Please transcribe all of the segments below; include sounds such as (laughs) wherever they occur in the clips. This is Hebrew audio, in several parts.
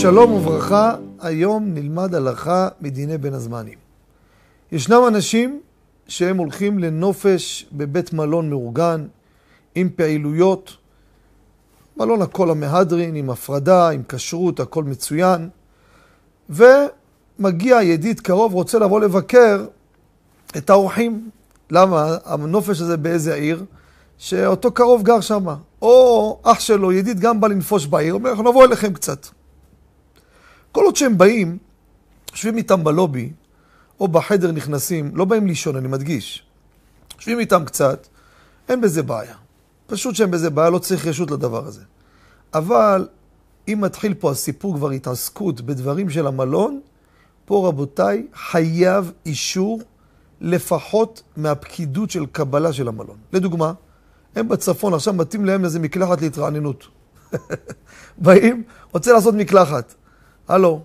שלום וברכה, היום נלמד הלכה מדיני בין הזמנים. ישנם אנשים שהם הולכים לנופש בבית מלון מאורגן, עם פעילויות, מלון הכל המהדרין, עם הפרדה, עם כשרות, הכל מצוין, ומגיע ידיד קרוב, רוצה לבוא לבקר את האורחים. למה? הנופש הזה באיזה עיר? שאותו קרוב גר שם. או אח שלו, ידיד, גם בא לנפוש בעיר, אומר, אנחנו נבוא אליכם קצת. כל עוד שהם באים, יושבים איתם בלובי, או בחדר נכנסים, לא באים לישון, אני מדגיש. יושבים איתם קצת, אין בזה בעיה. פשוט שאין בזה בעיה, לא צריך רשות לדבר הזה. אבל אם מתחיל פה הסיפור כבר התעסקות בדברים של המלון, פה רבותיי, חייב אישור לפחות מהפקידות של קבלה של המלון. לדוגמה, הם בצפון, עכשיו מתאים להם איזה מקלחת להתרעננות. (laughs) באים, רוצה לעשות מקלחת. הלו,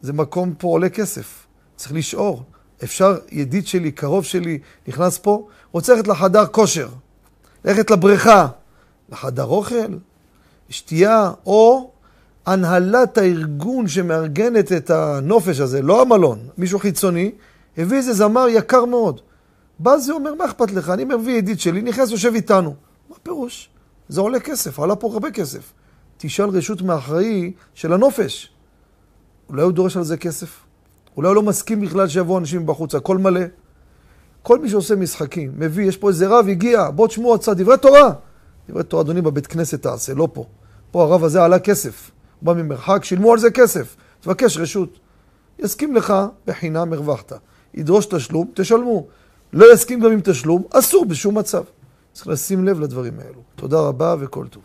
זה מקום פה עולה כסף, צריך לשאור. אפשר, ידיד שלי, קרוב שלי, נכנס פה, רוצה ללכת לחדר כושר, ללכת לבריכה, לחדר אוכל, שתייה, או הנהלת הארגון שמארגנת את הנופש הזה, לא המלון, מישהו חיצוני, הביא איזה זמר יקר מאוד. בא זה אומר, מה אכפת לך? אני מביא ידיד שלי, נכנס, יושב איתנו. מה פירוש? זה עולה כסף, עלה פה הרבה כסף. תשאל רשות מאחראי של הנופש. אולי הוא דורש על זה כסף? אולי הוא לא מסכים בכלל שיבואו אנשים בחוץ, הכל מלא. כל מי שעושה משחקים, מביא, יש פה איזה רב, הגיע, בוא תשמעו הצד, דברי תורה. דברי תורה, אדוני, בבית כנסת תעשה, לא פה. פה הרב הזה עלה כסף. הוא בא ממרחק, שילמו על זה כסף. תבקש רשות. יסכים לך, בחינם הרווחת. ידרוש תשלום, תשלמו. לא יסכים גם עם תשלום, אסור בשום מצב. צריך לשים לב לדברים האלו. תודה רבה וכל טוב.